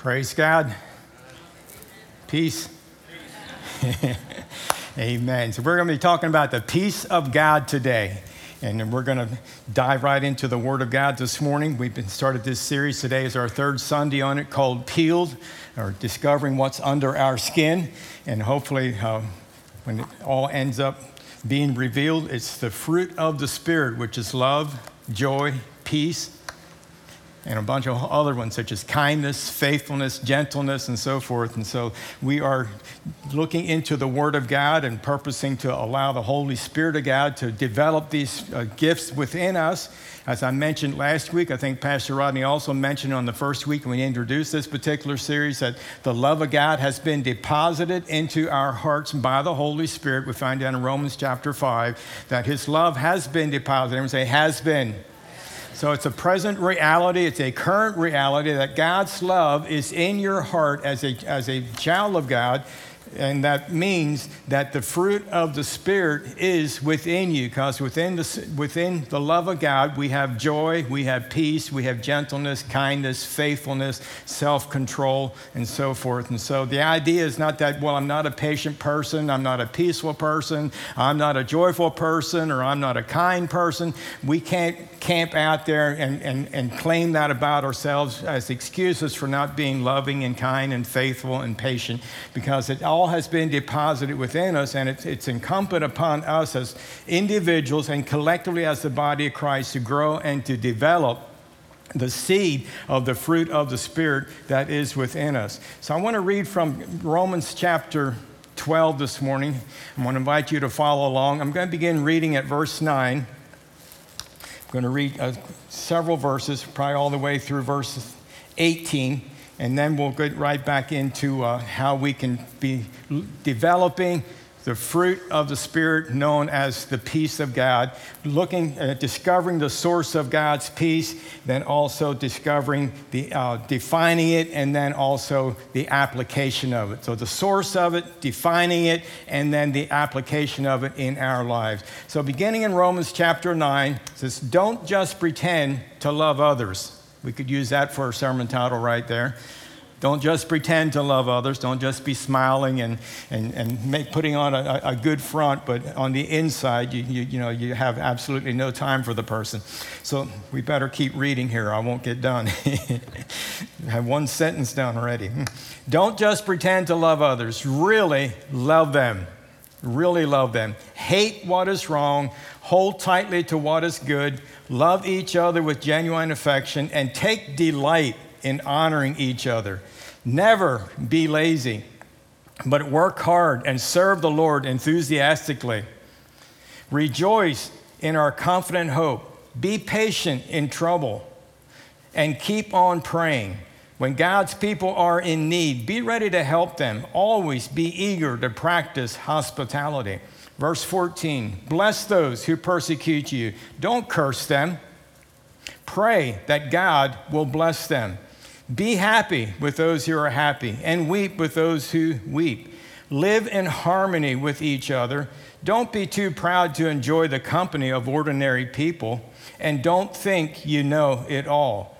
Praise God. Peace. Amen. So, we're going to be talking about the peace of God today. And we're going to dive right into the Word of God this morning. We've been started this series. Today is our third Sunday on it called Peeled, or Discovering What's Under Our Skin. And hopefully, uh, when it all ends up being revealed, it's the fruit of the Spirit, which is love, joy, peace, and a bunch of other ones such as kindness, faithfulness, gentleness, and so forth. And so we are looking into the Word of God and purposing to allow the Holy Spirit of God to develop these uh, gifts within us. As I mentioned last week, I think Pastor Rodney also mentioned on the first week when we introduced this particular series that the love of God has been deposited into our hearts by the Holy Spirit. We find out in Romans chapter 5 that His love has been deposited. Everyone say, has been so it's a present reality, it's a current reality that God's love is in your heart as a, as a child of God and that means that the fruit of the Spirit is within you, because within the, within the love of God, we have joy, we have peace, we have gentleness, kindness, faithfulness, self control, and so forth. And so the idea is not that, well, I'm not a patient person, I'm not a peaceful person, I'm not a joyful person, or I'm not a kind person. We can't camp out there and, and, and claim that about ourselves as excuses for not being loving and kind and faithful and patient, because it all has been deposited within us, and it's, it's incumbent upon us as individuals and collectively as the body of Christ to grow and to develop the seed of the fruit of the Spirit that is within us. So I want to read from Romans chapter 12 this morning. I'm going to invite you to follow along. I'm going to begin reading at verse 9. I'm going to read uh, several verses, probably all the way through verse 18 and then we'll get right back into uh, how we can be developing the fruit of the Spirit known as the peace of God, looking at uh, discovering the source of God's peace, then also discovering the uh, defining it, and then also the application of it. So the source of it, defining it, and then the application of it in our lives. So beginning in Romans chapter 9, says, Don't just pretend to love others we could use that for a sermon title right there. Don't just pretend to love others. Don't just be smiling and, and, and make, putting on a, a good front, but on the inside, you, you, you, know, you have absolutely no time for the person. So we better keep reading here. I won't get done. I have one sentence down already. Don't just pretend to love others. Really love them. Really love them. Hate what is wrong. Hold tightly to what is good love each other with genuine affection, and take delight in honoring each other. Never be lazy, but work hard and serve the Lord enthusiastically. Rejoice in our confident hope. Be patient in trouble and keep on praying. When God's people are in need, be ready to help them. Always be eager to practice hospitality. Verse 14 Bless those who persecute you, don't curse them. Pray that God will bless them. Be happy with those who are happy, and weep with those who weep. Live in harmony with each other. Don't be too proud to enjoy the company of ordinary people, and don't think you know it all.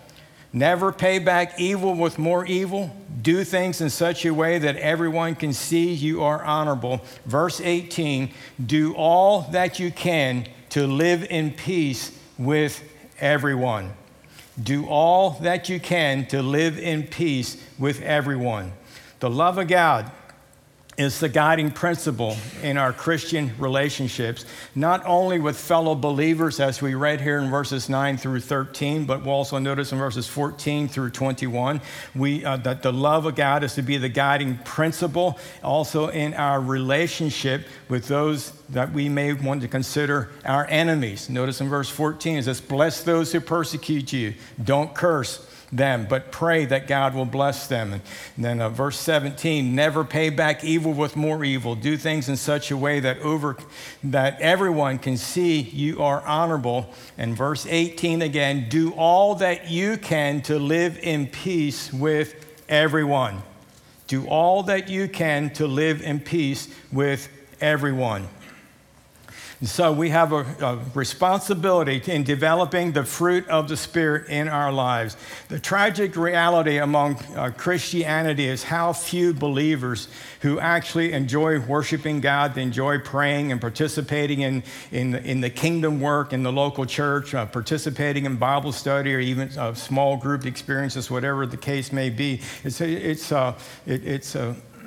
Never pay back evil with more evil. Do things in such a way that everyone can see you are honorable. Verse 18 Do all that you can to live in peace with everyone. Do all that you can to live in peace with everyone. The love of God is the guiding principle in our Christian relationships, not only with fellow believers, as we read here in verses 9 through 13, but we'll also notice in verses 14 through 21 we, uh, that the love of God is to be the guiding principle also in our relationship with those that we may want to consider our enemies. Notice in verse 14 it says, Bless those who persecute you, don't curse them, but pray that God will bless them. And then uh, verse 17, never pay back evil with more evil. Do things in such a way that over that everyone can see you are honorable. And verse 18 again, do all that you can to live in peace with everyone. Do all that you can to live in peace with everyone. So we have a, a, responsibility in developing the fruit of the Spirit in our lives. The tragic reality among uh, Christianity is how few believers who actually enjoy worshiping God, enjoy praying and participating in, in, the, in the kingdom work in the local church, uh, participating in Bible study or even uh, small group experiences, whatever the case may be. It's, it's, it, it's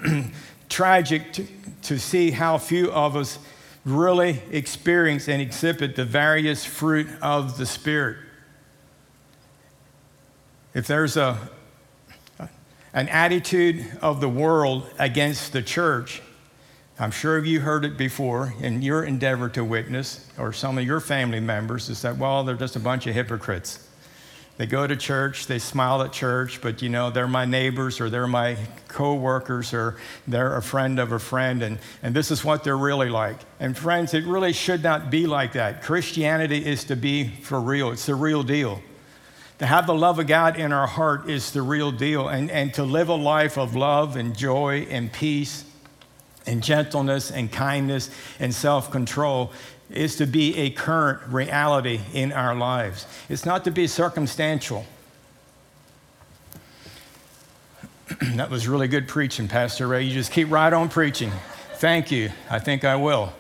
tragic to, to see how few of us really experience and exhibit the various fruit of the Spirit. If there's a, an attitude of the world against the church, I'm sure you heard it before in your endeavor to witness, or some of your family members, is that, well, they're just a bunch of hypocrites. They go to church, they smile at church, but you know, they're my neighbors or they're my co-workers or they're a friend of a friend, and, and this is what they're really like. And friends, it really should not be like that. Christianity is to be for real, it's the real deal. To have the love of God in our heart is the real deal, and, and to live a life of love and joy and peace and gentleness and kindness and self control is to be a current reality in our lives. It's not to be circumstantial. that was really good preaching, Pastor Ray. You just keep right on preaching. Thank you. I think I will.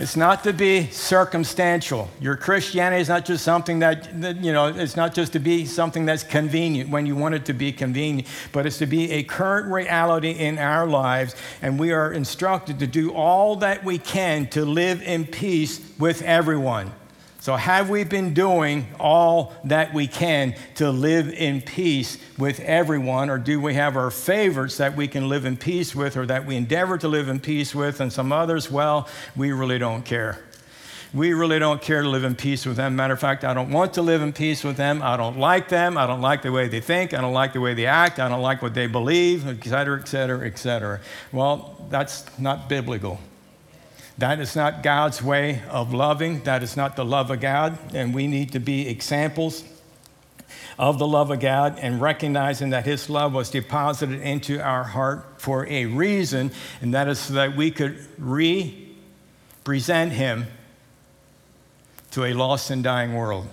It's not to be circumstantial. Your Christianity is not just something that, that, you know, it's not just to be something that's convenient when you want it to be convenient, but it's to be a current reality in our lives. And we are instructed to do all that we can to live in peace with everyone. So, have we been doing all that we can to live in peace with everyone, or do we have our favorites that we can live in peace with, or that we endeavor to live in peace with, and some others, well, we really don't care. We really don't care to live in peace with them. Matter of fact, I don't want to live in peace with them. I don't like them. I don't like the way they think. I don't like the way they act. I don't like what they believe, et cetera, et cetera, et cetera. Well, that's not biblical. That is not God's way of loving. That is not the love of God. And we need to be examples of the love of God and recognizing that His love was deposited into our heart for a reason, and that is so that we could represent Him to a lost and dying world.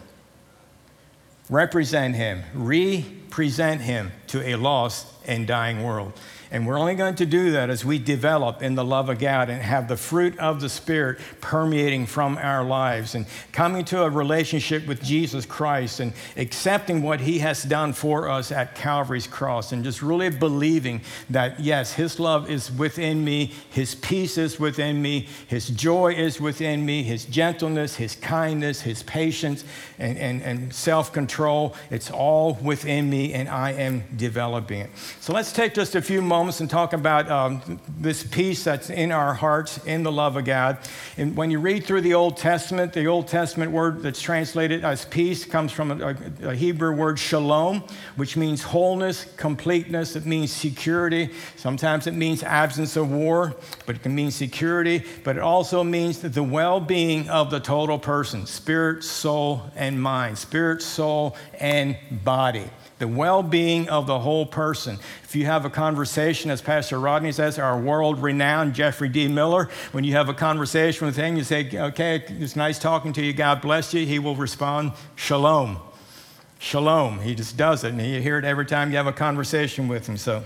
Represent Him, represent Him to a lost and dying world. And we're only going to do that as we develop in the love of God and have the fruit of the Spirit permeating from our lives and coming to a relationship with Jesus Christ and accepting what He has done for us at Calvary's cross and just really believing that, yes, His love is within me, His peace is within me, His joy is within me, His gentleness, His kindness, His patience, and, and, and self control. It's all within me, and I am developing it. So let's take just a few moments and talk about um, this peace that's in our hearts in the love of God. And when you read through the Old Testament, the Old Testament word that's translated as peace comes from a, a Hebrew word shalom, which means wholeness, completeness. It means security. Sometimes it means absence of war, but it can mean security. But it also means the well being of the total person spirit, soul, and mind, spirit, soul, and body the well being of the whole person. If you have a conversation, as Pastor Rodney says, our world renowned Jeffrey D. Miller, when you have a conversation with him, you say, Okay, it's nice talking to you, God bless you. He will respond, Shalom. Shalom. He just does it, and you hear it every time you have a conversation with him. So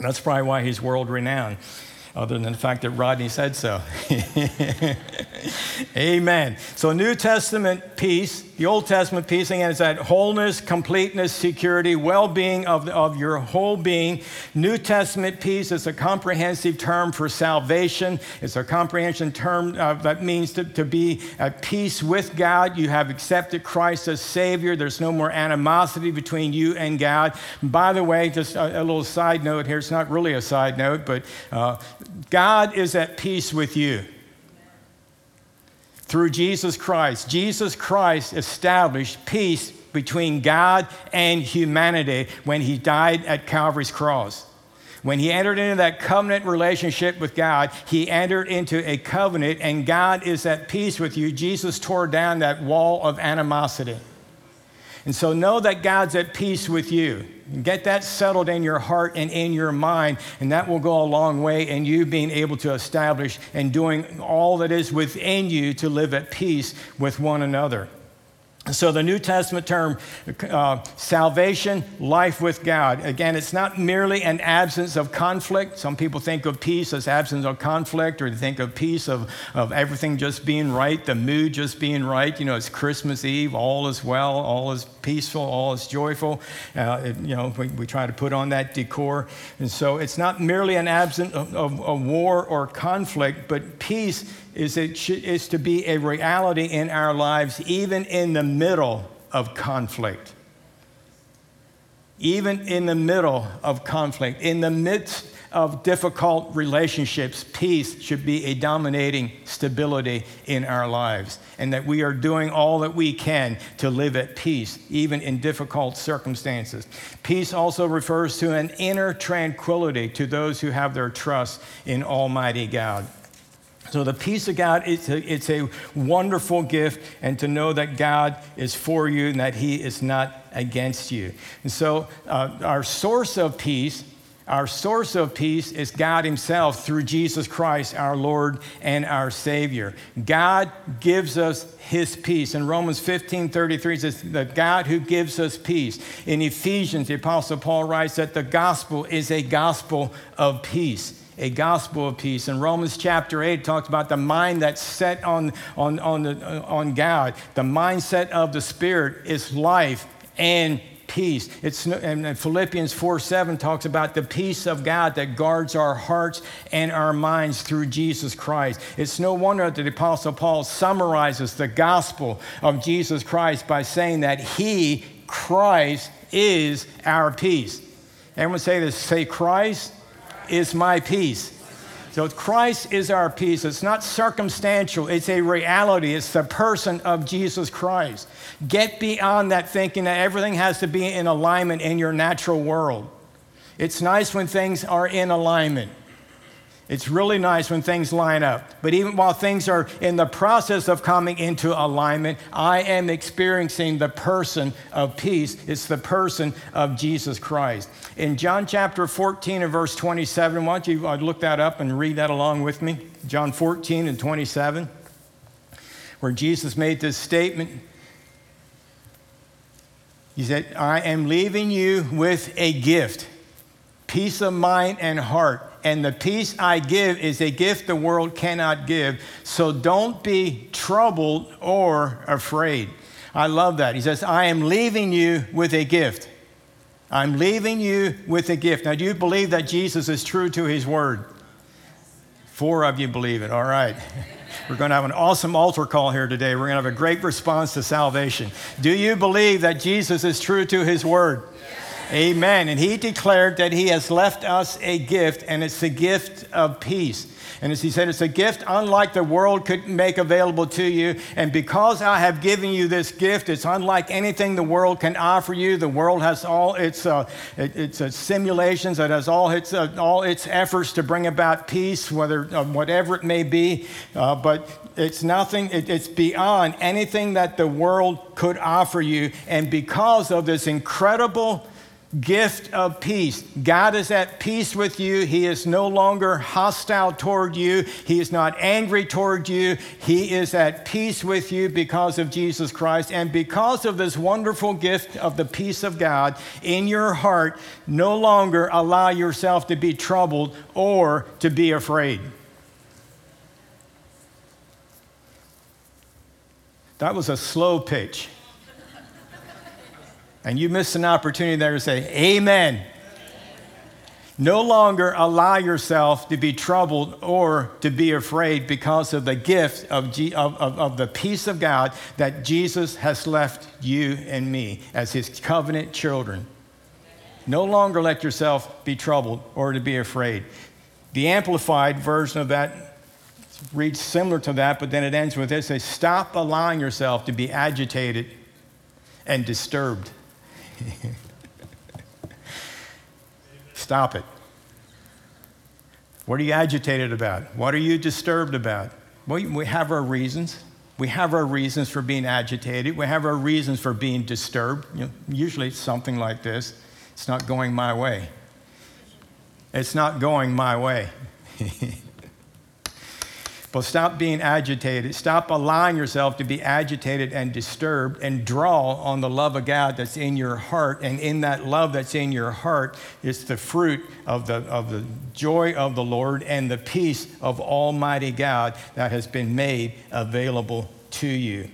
that's probably why he's world renowned other than the fact that Rodney said so. Amen. So, New Testament peace, the Old Testament peace, again, is that wholeness, completeness, security, well being of, of your whole being. New Testament peace is a comprehensive term for salvation. It's a comprehensive term uh, that means to, to be at peace with God. You have accepted Christ as Savior. There's no more animosity between you and God. by the way, just a, a, little side note here. It's not really a side note, but uh, God is at peace with you through Jesus Christ. Jesus Christ established peace between God and humanity when he died at Calvary's cross. When he entered into that covenant relationship with God, he entered into a covenant, and God is at peace with you. Jesus tore down that wall of animosity. And so know that God's at peace with you. Get that settled in your heart and in your mind, and that will go a long way in you being able to establish and doing all that is within you to live at peace with one another. So, the New Testament term uh, salvation, life with God. Again, it's not merely an absence of conflict. Some people think of peace as absence of conflict, or they think of peace of, of everything just being right, the mood just being right. You know, it's Christmas Eve, all is well, all is peaceful, all is joyful. Uh, it, you know, we, we, try to put on that decor. And so, it's not merely an absence of, of, of war or conflict, but peace is, it is to be a reality in our lives, even in the middle of conflict. Even in the middle of conflict, in the midst of difficult relationships, peace should be a dominating stability in our lives, and that we are doing all that we can to live at peace, even in difficult circumstances. Peace also refers to an inner tranquility to those who have their trust in Almighty God. So, the peace of God, it's a, it's a wonderful gift, and to know that God is for you and that He is not against you. And so, uh, our source of peace, our source of peace is God Himself through Jesus Christ, our Lord and our Savior. God gives us His peace. In Romans 15 33 says, The God who gives us peace. In Ephesians, the Apostle Paul writes that the gospel is a gospel of peace a gospel of peace. In Romans chapter 8, talks about the mind that's set on, on, on, the, on God. The mindset of the Spirit is life and peace. It's, and Philippians 4 7 talks about the peace of God that guards our hearts and our minds through Jesus Christ. It's no wonder that the Apostle Paul summarizes the gospel of Jesus Christ by saying that He, Christ, is our peace. Everyone say this say, Christ is my peace. So Christ is our peace. It's not circumstantial, it's a reality. It's the person of Jesus Christ. Get beyond that thinking that everything has to be in alignment in your natural world. It's nice when things are in alignment. It's really nice when things line up. But even while things are in the process of coming into alignment, I am experiencing the person of peace. It's the person of Jesus Christ. In John chapter 14 and verse 27, why don't you uh, look that up and read that along with me? John 14 and 27, where Jesus made this statement. He said, I am leaving you with a gift, peace of mind and heart and the peace I give is a gift the world cannot give. So don't be troubled or afraid. I love that. He says, I am leaving you with a gift. I'm leaving you with a gift. Now, do you believe that Jesus is true to his word? Four of you believe it. All right. We're going to have an awesome altar call here today. We're going to have a great response to salvation. Do you believe that Jesus is true to his word? Amen. And he declared that he has left us a gift, and it's the gift of peace. And as he said, it's a gift unlike the world could make available to you. And because I have given you this gift, it's unlike anything the world can offer you. The world has all its, uh, its uh, simulations, it has all its, uh, all its efforts to bring about peace, whether, uh, whatever it may be. Uh, but it's nothing, it, it's beyond anything that the world could offer you. And because of this incredible gift of peace. God is at peace with you. He is no longer hostile toward you. He is not angry toward you. He is at peace with you because of Jesus Christ. And because of this wonderful gift of the peace of God in your heart, no longer allow yourself to be troubled or to be afraid. That was a slow pitch. And you missed an opportunity there to say, Amen. No longer allow yourself to be troubled or to be afraid because of the gift of, G- of, of, of, the peace of God that Jesus has left you and me as his covenant children. No longer let yourself be troubled or to be afraid. The amplified version of that reads similar to that, but then it ends with this: Stop allowing yourself to be agitated and disturbed. Stop it. What are you agitated about? What are you disturbed about? Well, we have our reasons. We have our reasons for being agitated. We have our reasons for being disturbed. You know, usually it's something like this it's not going my way. It's not going my way. but stop being agitated. Stop allowing yourself to be agitated and disturbed and draw on the love of God that's in your heart. And in that love that's in your heart is the fruit of the, of the joy of the Lord and the peace of Almighty God that has been made available to you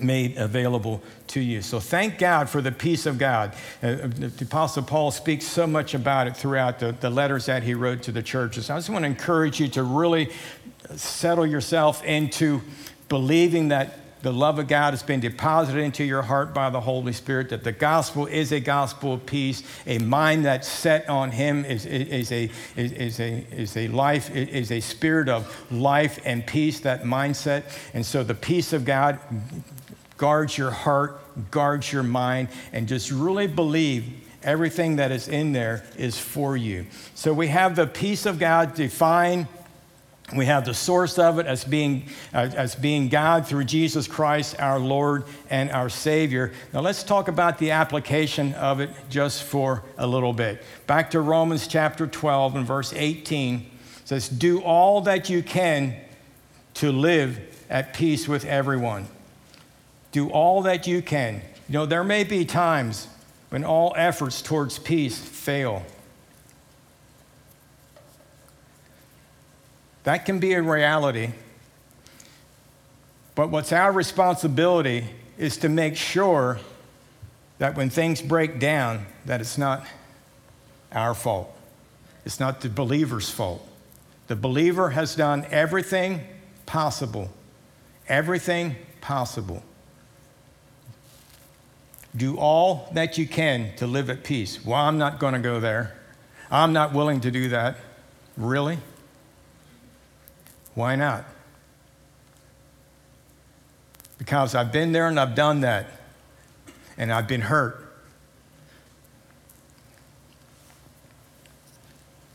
made available to you. So thank God for the peace of God. Uh, the Apostle Paul speaks so much about it throughout the, the letters that he wrote to the churches. I just want to encourage you to really settle yourself into believing that the love of God has been deposited into your heart by the Holy Spirit, that the gospel is a gospel of peace. A mind that's set on Him is, is, a, is, a, is a life, is a spirit of life and peace, that mindset. And so the peace of God guards your heart, guards your mind, and just really believe everything that is in there is for you. So we have the peace of God defined. We have the source of it as being, uh, as being God through Jesus Christ, our Lord and our Savior. Now, let's talk about the application of it just for a little bit. Back to Romans chapter 12 and verse 18 says, Do all that you can to live at peace with everyone. Do all that you can. You know, there may be times when all efforts towards peace fail. That can be a reality. But what's our responsibility is to make sure that when things break down, that it's not our fault. It's not the believer's fault. The believer has done everything possible. Everything possible do all that you can to live at peace. Well, I'm not going to go there. I'm not willing to do that. Really? Why not? Because I've been there and I've done that, and I've been hurt.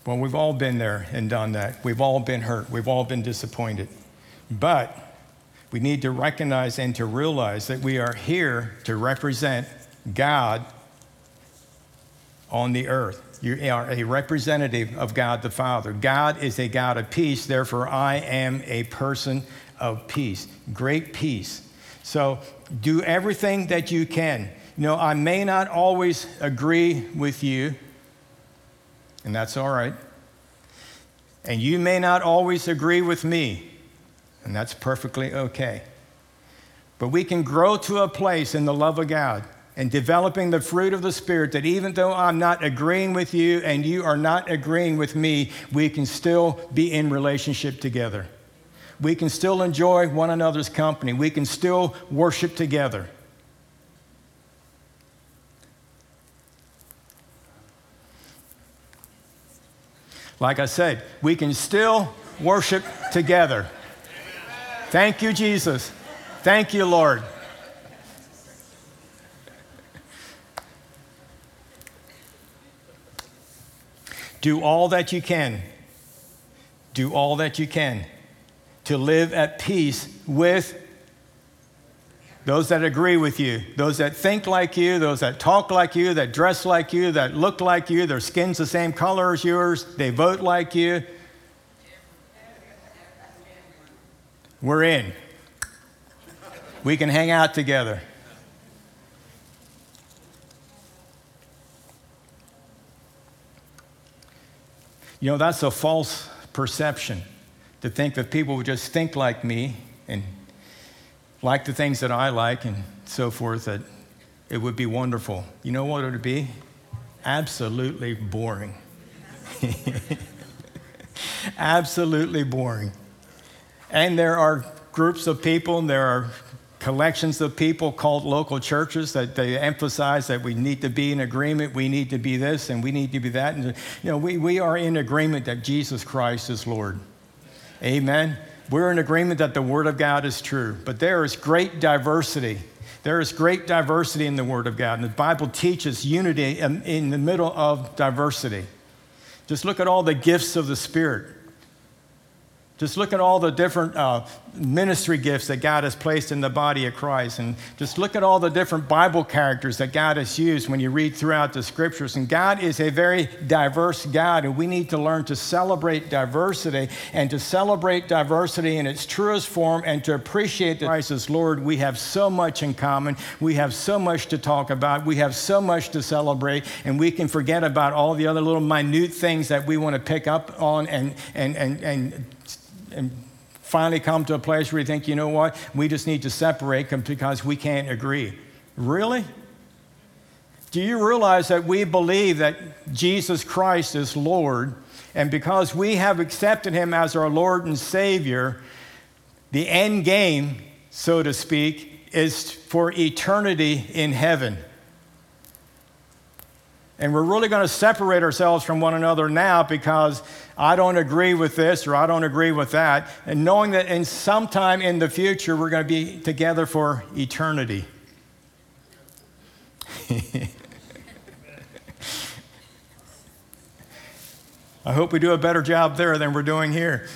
Well, we've all been there and done that. We've all been hurt. We've all been disappointed. But we need to recognize and to realize that we are here to represent God on the earth. You are a representative of God the Father. God is a God of peace, therefore, I am a person of peace. Great peace. So, do everything that you can. You know, I may not always agree with you, and that's all right. And you may not always agree with me and that's perfectly okay. But we can grow to a place in the love of God and developing the fruit of the Spirit that even though I'm not agreeing with you and you are not agreeing with me, we can still be in relationship together. We can still enjoy one another's company. We can still worship together. Like I said, we can still worship together. Thank you, Jesus. Thank you, Lord. Do all that you can. Do all that you can to live at peace with those that agree with you, those that think like you, those that talk like you, that dress like you, that look like you, their skin's the same color as yours, they vote like you, we're in. We can hang out together. You know, that's a false perception to think that people would just think like me and like the things that I like and so forth, that it would be wonderful. You know what it would be? Absolutely boring. Absolutely boring. And there are groups of people, and there are collections of people called local churches that they emphasize that we need to be in agreement, we need to be this, and we need to be that. And, you know, we, we are in agreement that Jesus Christ is Lord. Amen. We're in agreement that the Word of God is true, but there is great diversity. There is great diversity in the Word of God, and the Bible teaches unity in, in the middle of diversity. Just look at all the gifts of the Spirit. Just look at all the different uh, ministry gifts that God has placed in the body of Christ. And just look at all the different Bible characters that God has used when you read throughout the scriptures. And God is a very diverse God, and we need to learn to celebrate diversity and to celebrate diversity in its truest form and to appreciate that Christ as Lord. We have so much in common. We have so much to talk about. We have so much to celebrate, and we can forget about all the other little minute things that we want to pick up on and, and, and, and, and finally come to a place where you think, you know what, we just need to separate because we can't agree. Really? Do you realize that we believe that Jesus Christ is Lord, and because we have accepted him as our Lord and Savior, the end game, so to speak, is for eternity in heaven. And we're really going to separate ourselves from one another now because I don't agree with this or I don't agree with that. And knowing that in some time in the future we're going to be together for eternity. I hope we do a better job there than we're doing here.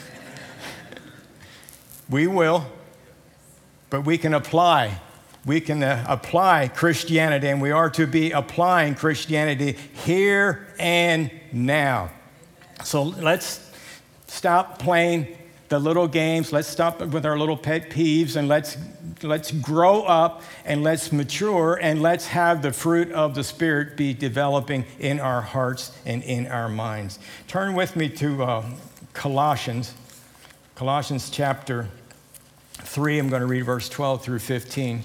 we will, but we can apply we can uh, apply Christianity, and we are to be applying Christianity here and now. So let's stop playing the little games. Let's stop with our little pet peeves and let's, let's grow up and let's mature and let's have the fruit of the Spirit be developing in our hearts and in our minds. Turn with me to uh, Colossians, Colossians chapter 3. I'm going to read verse 12 through 15.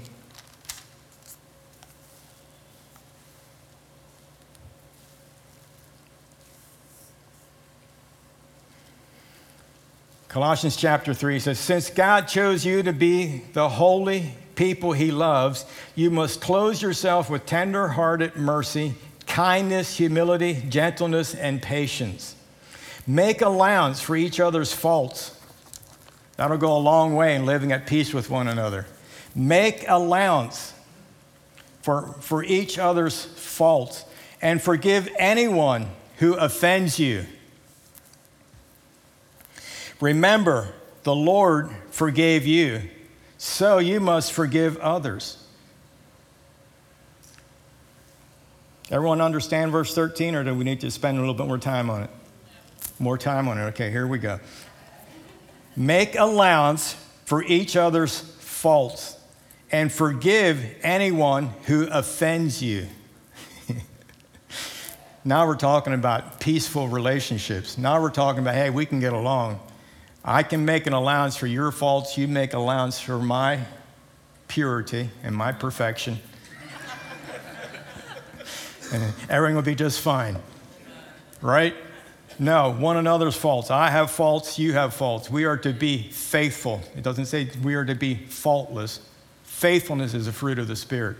Colossians chapter 3 says, Since God chose you to be the holy people he loves, you must clothe yourself with tender hearted mercy, kindness, humility, gentleness, and patience. Make allowance for each other's faults. That'll go a long way in living at peace with one another. Make allowance for, for each other's faults and forgive anyone who offends you. Remember, the Lord forgave you, so you must forgive others. Everyone understand verse 13, or do we need to spend a little bit more time on it? More time on it. Okay, here we go. Make allowance for each other's faults and forgive anyone who offends you. now we're talking about peaceful relationships. Now we're talking about, hey, we can get along. I can make an allowance for your faults, you make allowance for my purity and my perfection. and everything will be just fine. Right? No, one another's faults. I have faults, you have faults. We are to be faithful. It doesn't say we are to be faultless. Faithfulness is a fruit of the Spirit.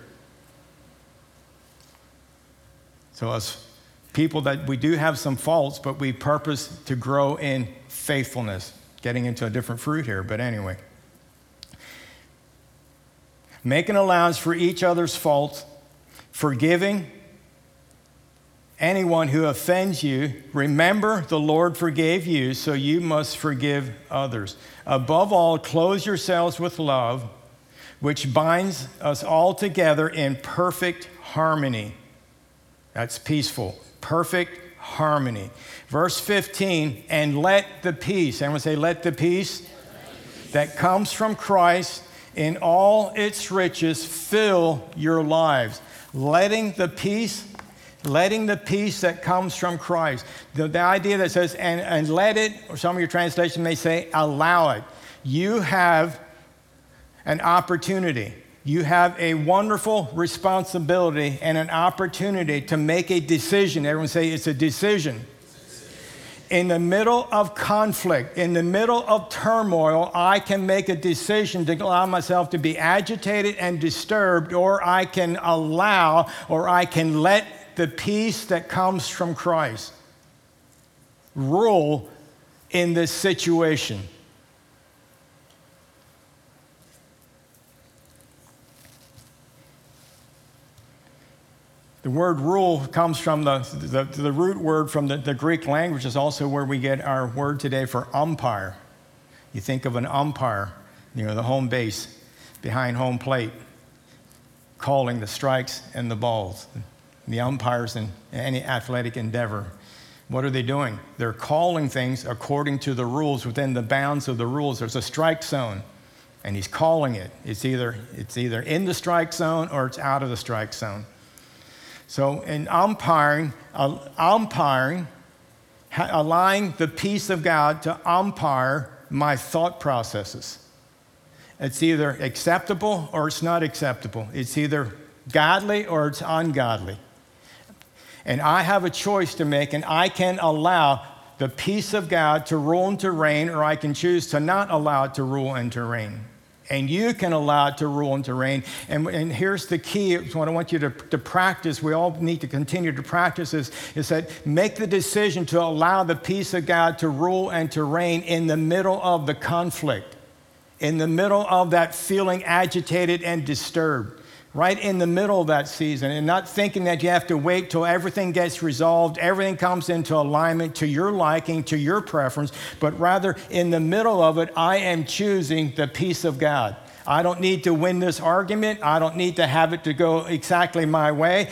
So, as people that we do have some faults, but we purpose to grow in faithfulness getting into a different fruit here, but anyway. Making allowance for each other's faults, forgiving anyone who offends you. Remember, the Lord forgave you, so you must forgive others. Above all, clothe yourselves with love, which binds us all together in perfect harmony. That's peaceful. Perfect harmony. Verse 15, and let the peace, everyone say, let the peace that comes from Christ in all its riches fill your lives. Letting the peace, letting the peace that comes from Christ. The, the idea that says, and, and let it, or some of your translations may say, allow it. You have an opportunity you have a wonderful responsibility and an opportunity to make a decision. Everyone say it's a decision. In the middle of conflict, in the middle of turmoil, I can make a decision to allow myself to be agitated and disturbed, or I can allow, or I can let the peace that comes from Christ rule in this situation. The word rule comes from the, the, the root word from the, the, Greek language, is also where we get our word today for umpire. You think of an umpire. you know, the home base behind home plate, calling the strikes and the balls, the umpires in any athletic endeavor. What are they doing? They're calling things according to the rules within the bounds of the rules. There's a strike zone, and he's calling it. It's either, it's either in the strike zone or it's out of the strike zone. So, in umpiring, uh, umpiring, allowing the peace of God to umpire my thought processes. It's either acceptable or it's not acceptable. It's either godly or it's ungodly. And I have a choice to make, and I can allow the peace of God to rule and to reign, or I can choose to not allow it to rule and to reign. And you can allow it to rule and to reign. And, and here's the key what I want you to, to practice. We all need to continue to practice this is that make the decision to allow the peace of God to rule and to reign in the middle of the conflict, in the middle of that feeling agitated and disturbed right in the middle of that season and not thinking that you have to wait till everything gets resolved, everything comes into alignment to your liking, to your preference, but rather in the middle of it, I am choosing the peace of God. I don't need to win this argument. I don't need to have it to go exactly my way.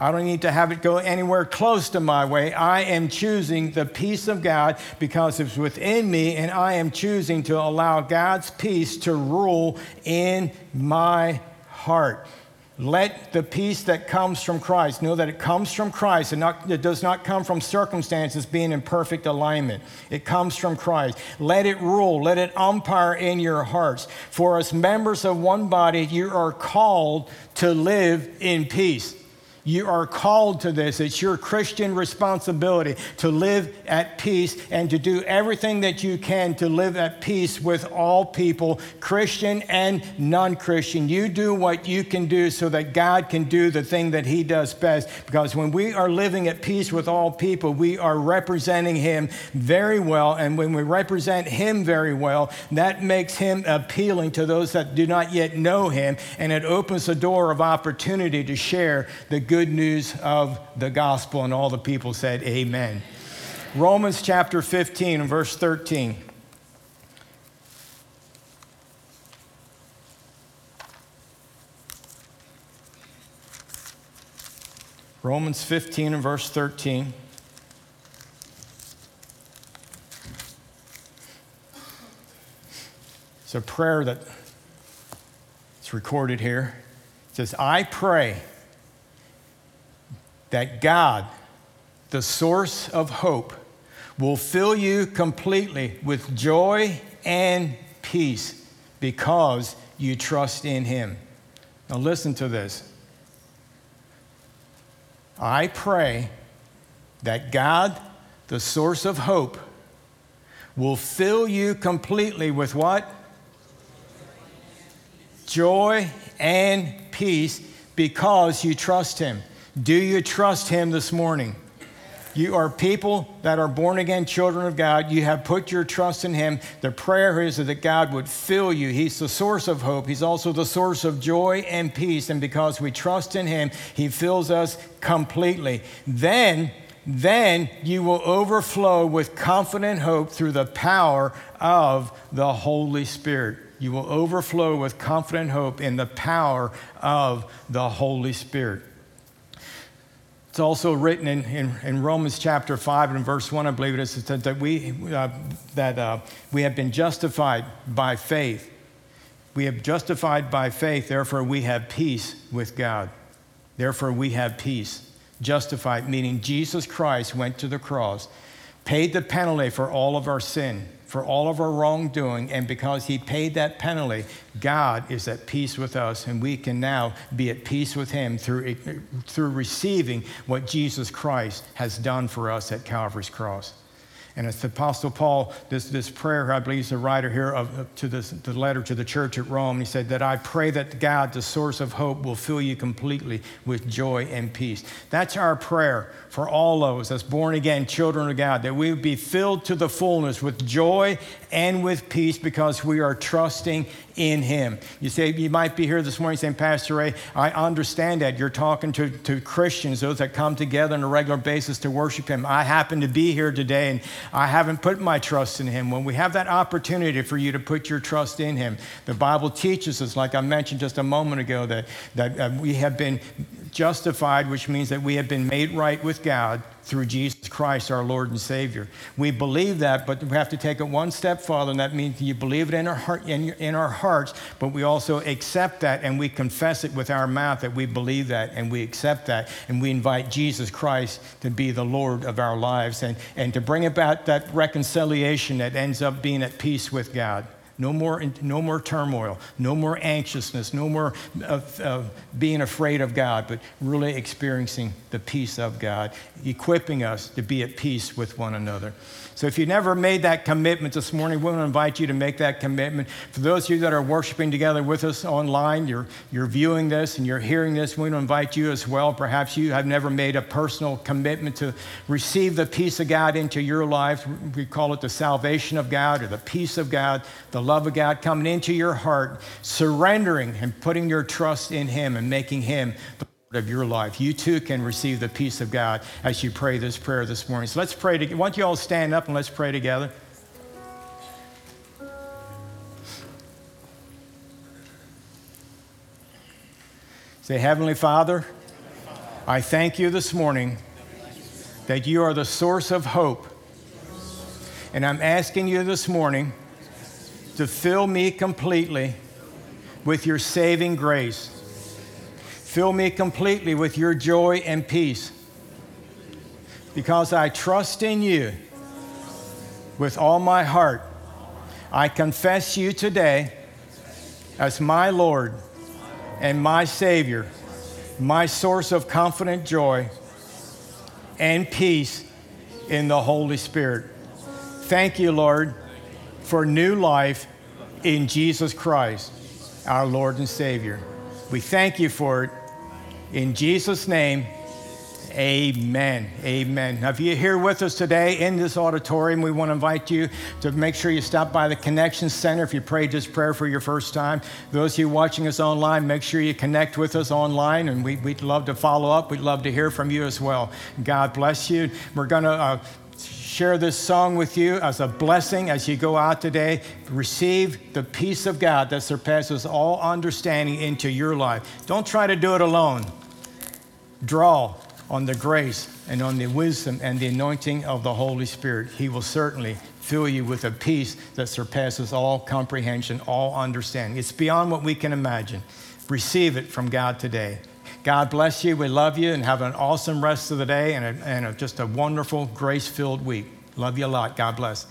I don't need to have it go anywhere close to my way. I am choosing the peace of God because it's within me, and I am choosing to allow God's peace to rule in my heart. Let the peace that comes from Christ know that it comes from Christ and not, it does not come from circumstances being in perfect alignment. It comes from Christ. Let it rule, let it umpire in your hearts. For as members of one body, you are called to live in peace. You are called to this. It's your Christian responsibility to live at peace and to do everything that you can to live at peace with all people, Christian and non Christian. You do what you can do so that God can do the thing that He does best. Because when we are living at peace with all people, we are representing Him very well. And when we represent Him very well, that makes Him appealing to those that do not yet know Him. And it opens a door of opportunity to share the good good news of the gospel. And all the people said, Amen. Romans chapter 15 and verse 13. Romans 15 and verse 13. It's a prayer that it's recorded here. It says, I pray that God, the source of hope, will fill you completely with joy and peace because you trust in Him. Now, listen to this. I pray that God, the source of hope, will fill you completely with what? Joy and peace because you trust Him. Do you trust Him this morning? You are people that are born again children of God. You have put your trust in Him. The prayer is that God would fill you. He's the source of hope. He's also the source of joy and peace. And because we trust in Him, He fills us completely. Then, then you will overflow with confident hope through the power of the Holy Spirit. You will overflow with confident hope in the power of the Holy Spirit. It's also written in, in, in, Romans chapter 5 and verse 1, I believe it is, that, that, we, uh, that uh, we have been justified by faith. We have justified by faith, therefore we have peace with God. Therefore we have peace. Justified, meaning Jesus Christ went to the cross, paid the penalty for all of our sin for all of our wrongdoing, and because he paid that penalty, God is at peace with us, and we can now be at peace with him through, through receiving what Jesus Christ has done for us at Calvary's cross. And it's the Apostle Paul, this, this prayer, I believe, is the writer here of, to this, the letter to the church at Rome. He said that I pray that God, the source of hope, will fill you completely with joy and peace. That's our prayer for all those as born again children of God, that we would be filled to the fullness with joy and with peace because we are trusting in Him. You say, you might be here this morning saying, Pastor Ray, I understand that. You're talking to, to Christians, those that come together on a regular basis to worship Him. I happen to be here today and I haven't put my trust in Him. When we have that opportunity for you to put your trust in Him, the Bible teaches us, like I mentioned just a moment ago, that, that uh, we have been justified, which means that we have been made right with God through Jesus Christ, our Lord and Savior. We believe that, but we have to take it one step further, and that means you believe it in our, heart, in, in our hearts, but we also accept that and we confess it with our mouth that we believe that and we accept that, and we invite Jesus Christ to be the Lord of our lives and, and to bring about that reconciliation that ends up being at peace with God. No more, no more turmoil, no more anxiousness, no more of, of being afraid of God, but really experiencing the peace of God, equipping us to be at peace with one another. So if you never made that commitment this morning, we want to invite you to make that commitment. For those of you that are worshiping together with us online, you're, you're viewing this and you're hearing this, we want to invite you as well. Perhaps you have never made a personal commitment to receive the peace of God into your life. We call it the salvation of God or the peace of God, the love of God coming into your heart, surrendering and putting your trust in Him and making Him the Lord of your life. You too can receive the peace of God as you pray this prayer this morning. So let's pray together. Why don't you all stand up and let's pray together? Say, Heavenly Father, I thank you this morning that you are the source of hope. And I'm asking you this morning to fill me completely with your saving grace. Fill me completely with your joy and peace because I trust in you with all my heart. I confess you today as my Lord and my Savior, my source of confident joy and peace in the Holy Spirit. Thank you, Lord, for new life in Jesus Christ, our Lord and Savior. We thank you for it. In Jesus' name, amen. Amen. Now, if you're here with us today in this auditorium, we want to invite you to make sure you stop by the Connection Center if you prayed this prayer for your first time. Those of you watching us online, make sure you connect with us online, and we, would love to follow up. We'd love to hear from you as well. God bless you. We're going to. Uh, share this song with you as a blessing as you go out today. Receive the peace of God that surpasses all understanding into your life. Don't try to do it alone. Draw on the grace and on the wisdom and the anointing of the Holy Spirit. He will certainly fill you with a peace that surpasses all comprehension, all understanding. It's beyond what we can imagine. Receive it from God today. God bless you. We love you and have an awesome rest of the day and, a, and a, just a wonderful, grace filled week. Love you a lot. God bless.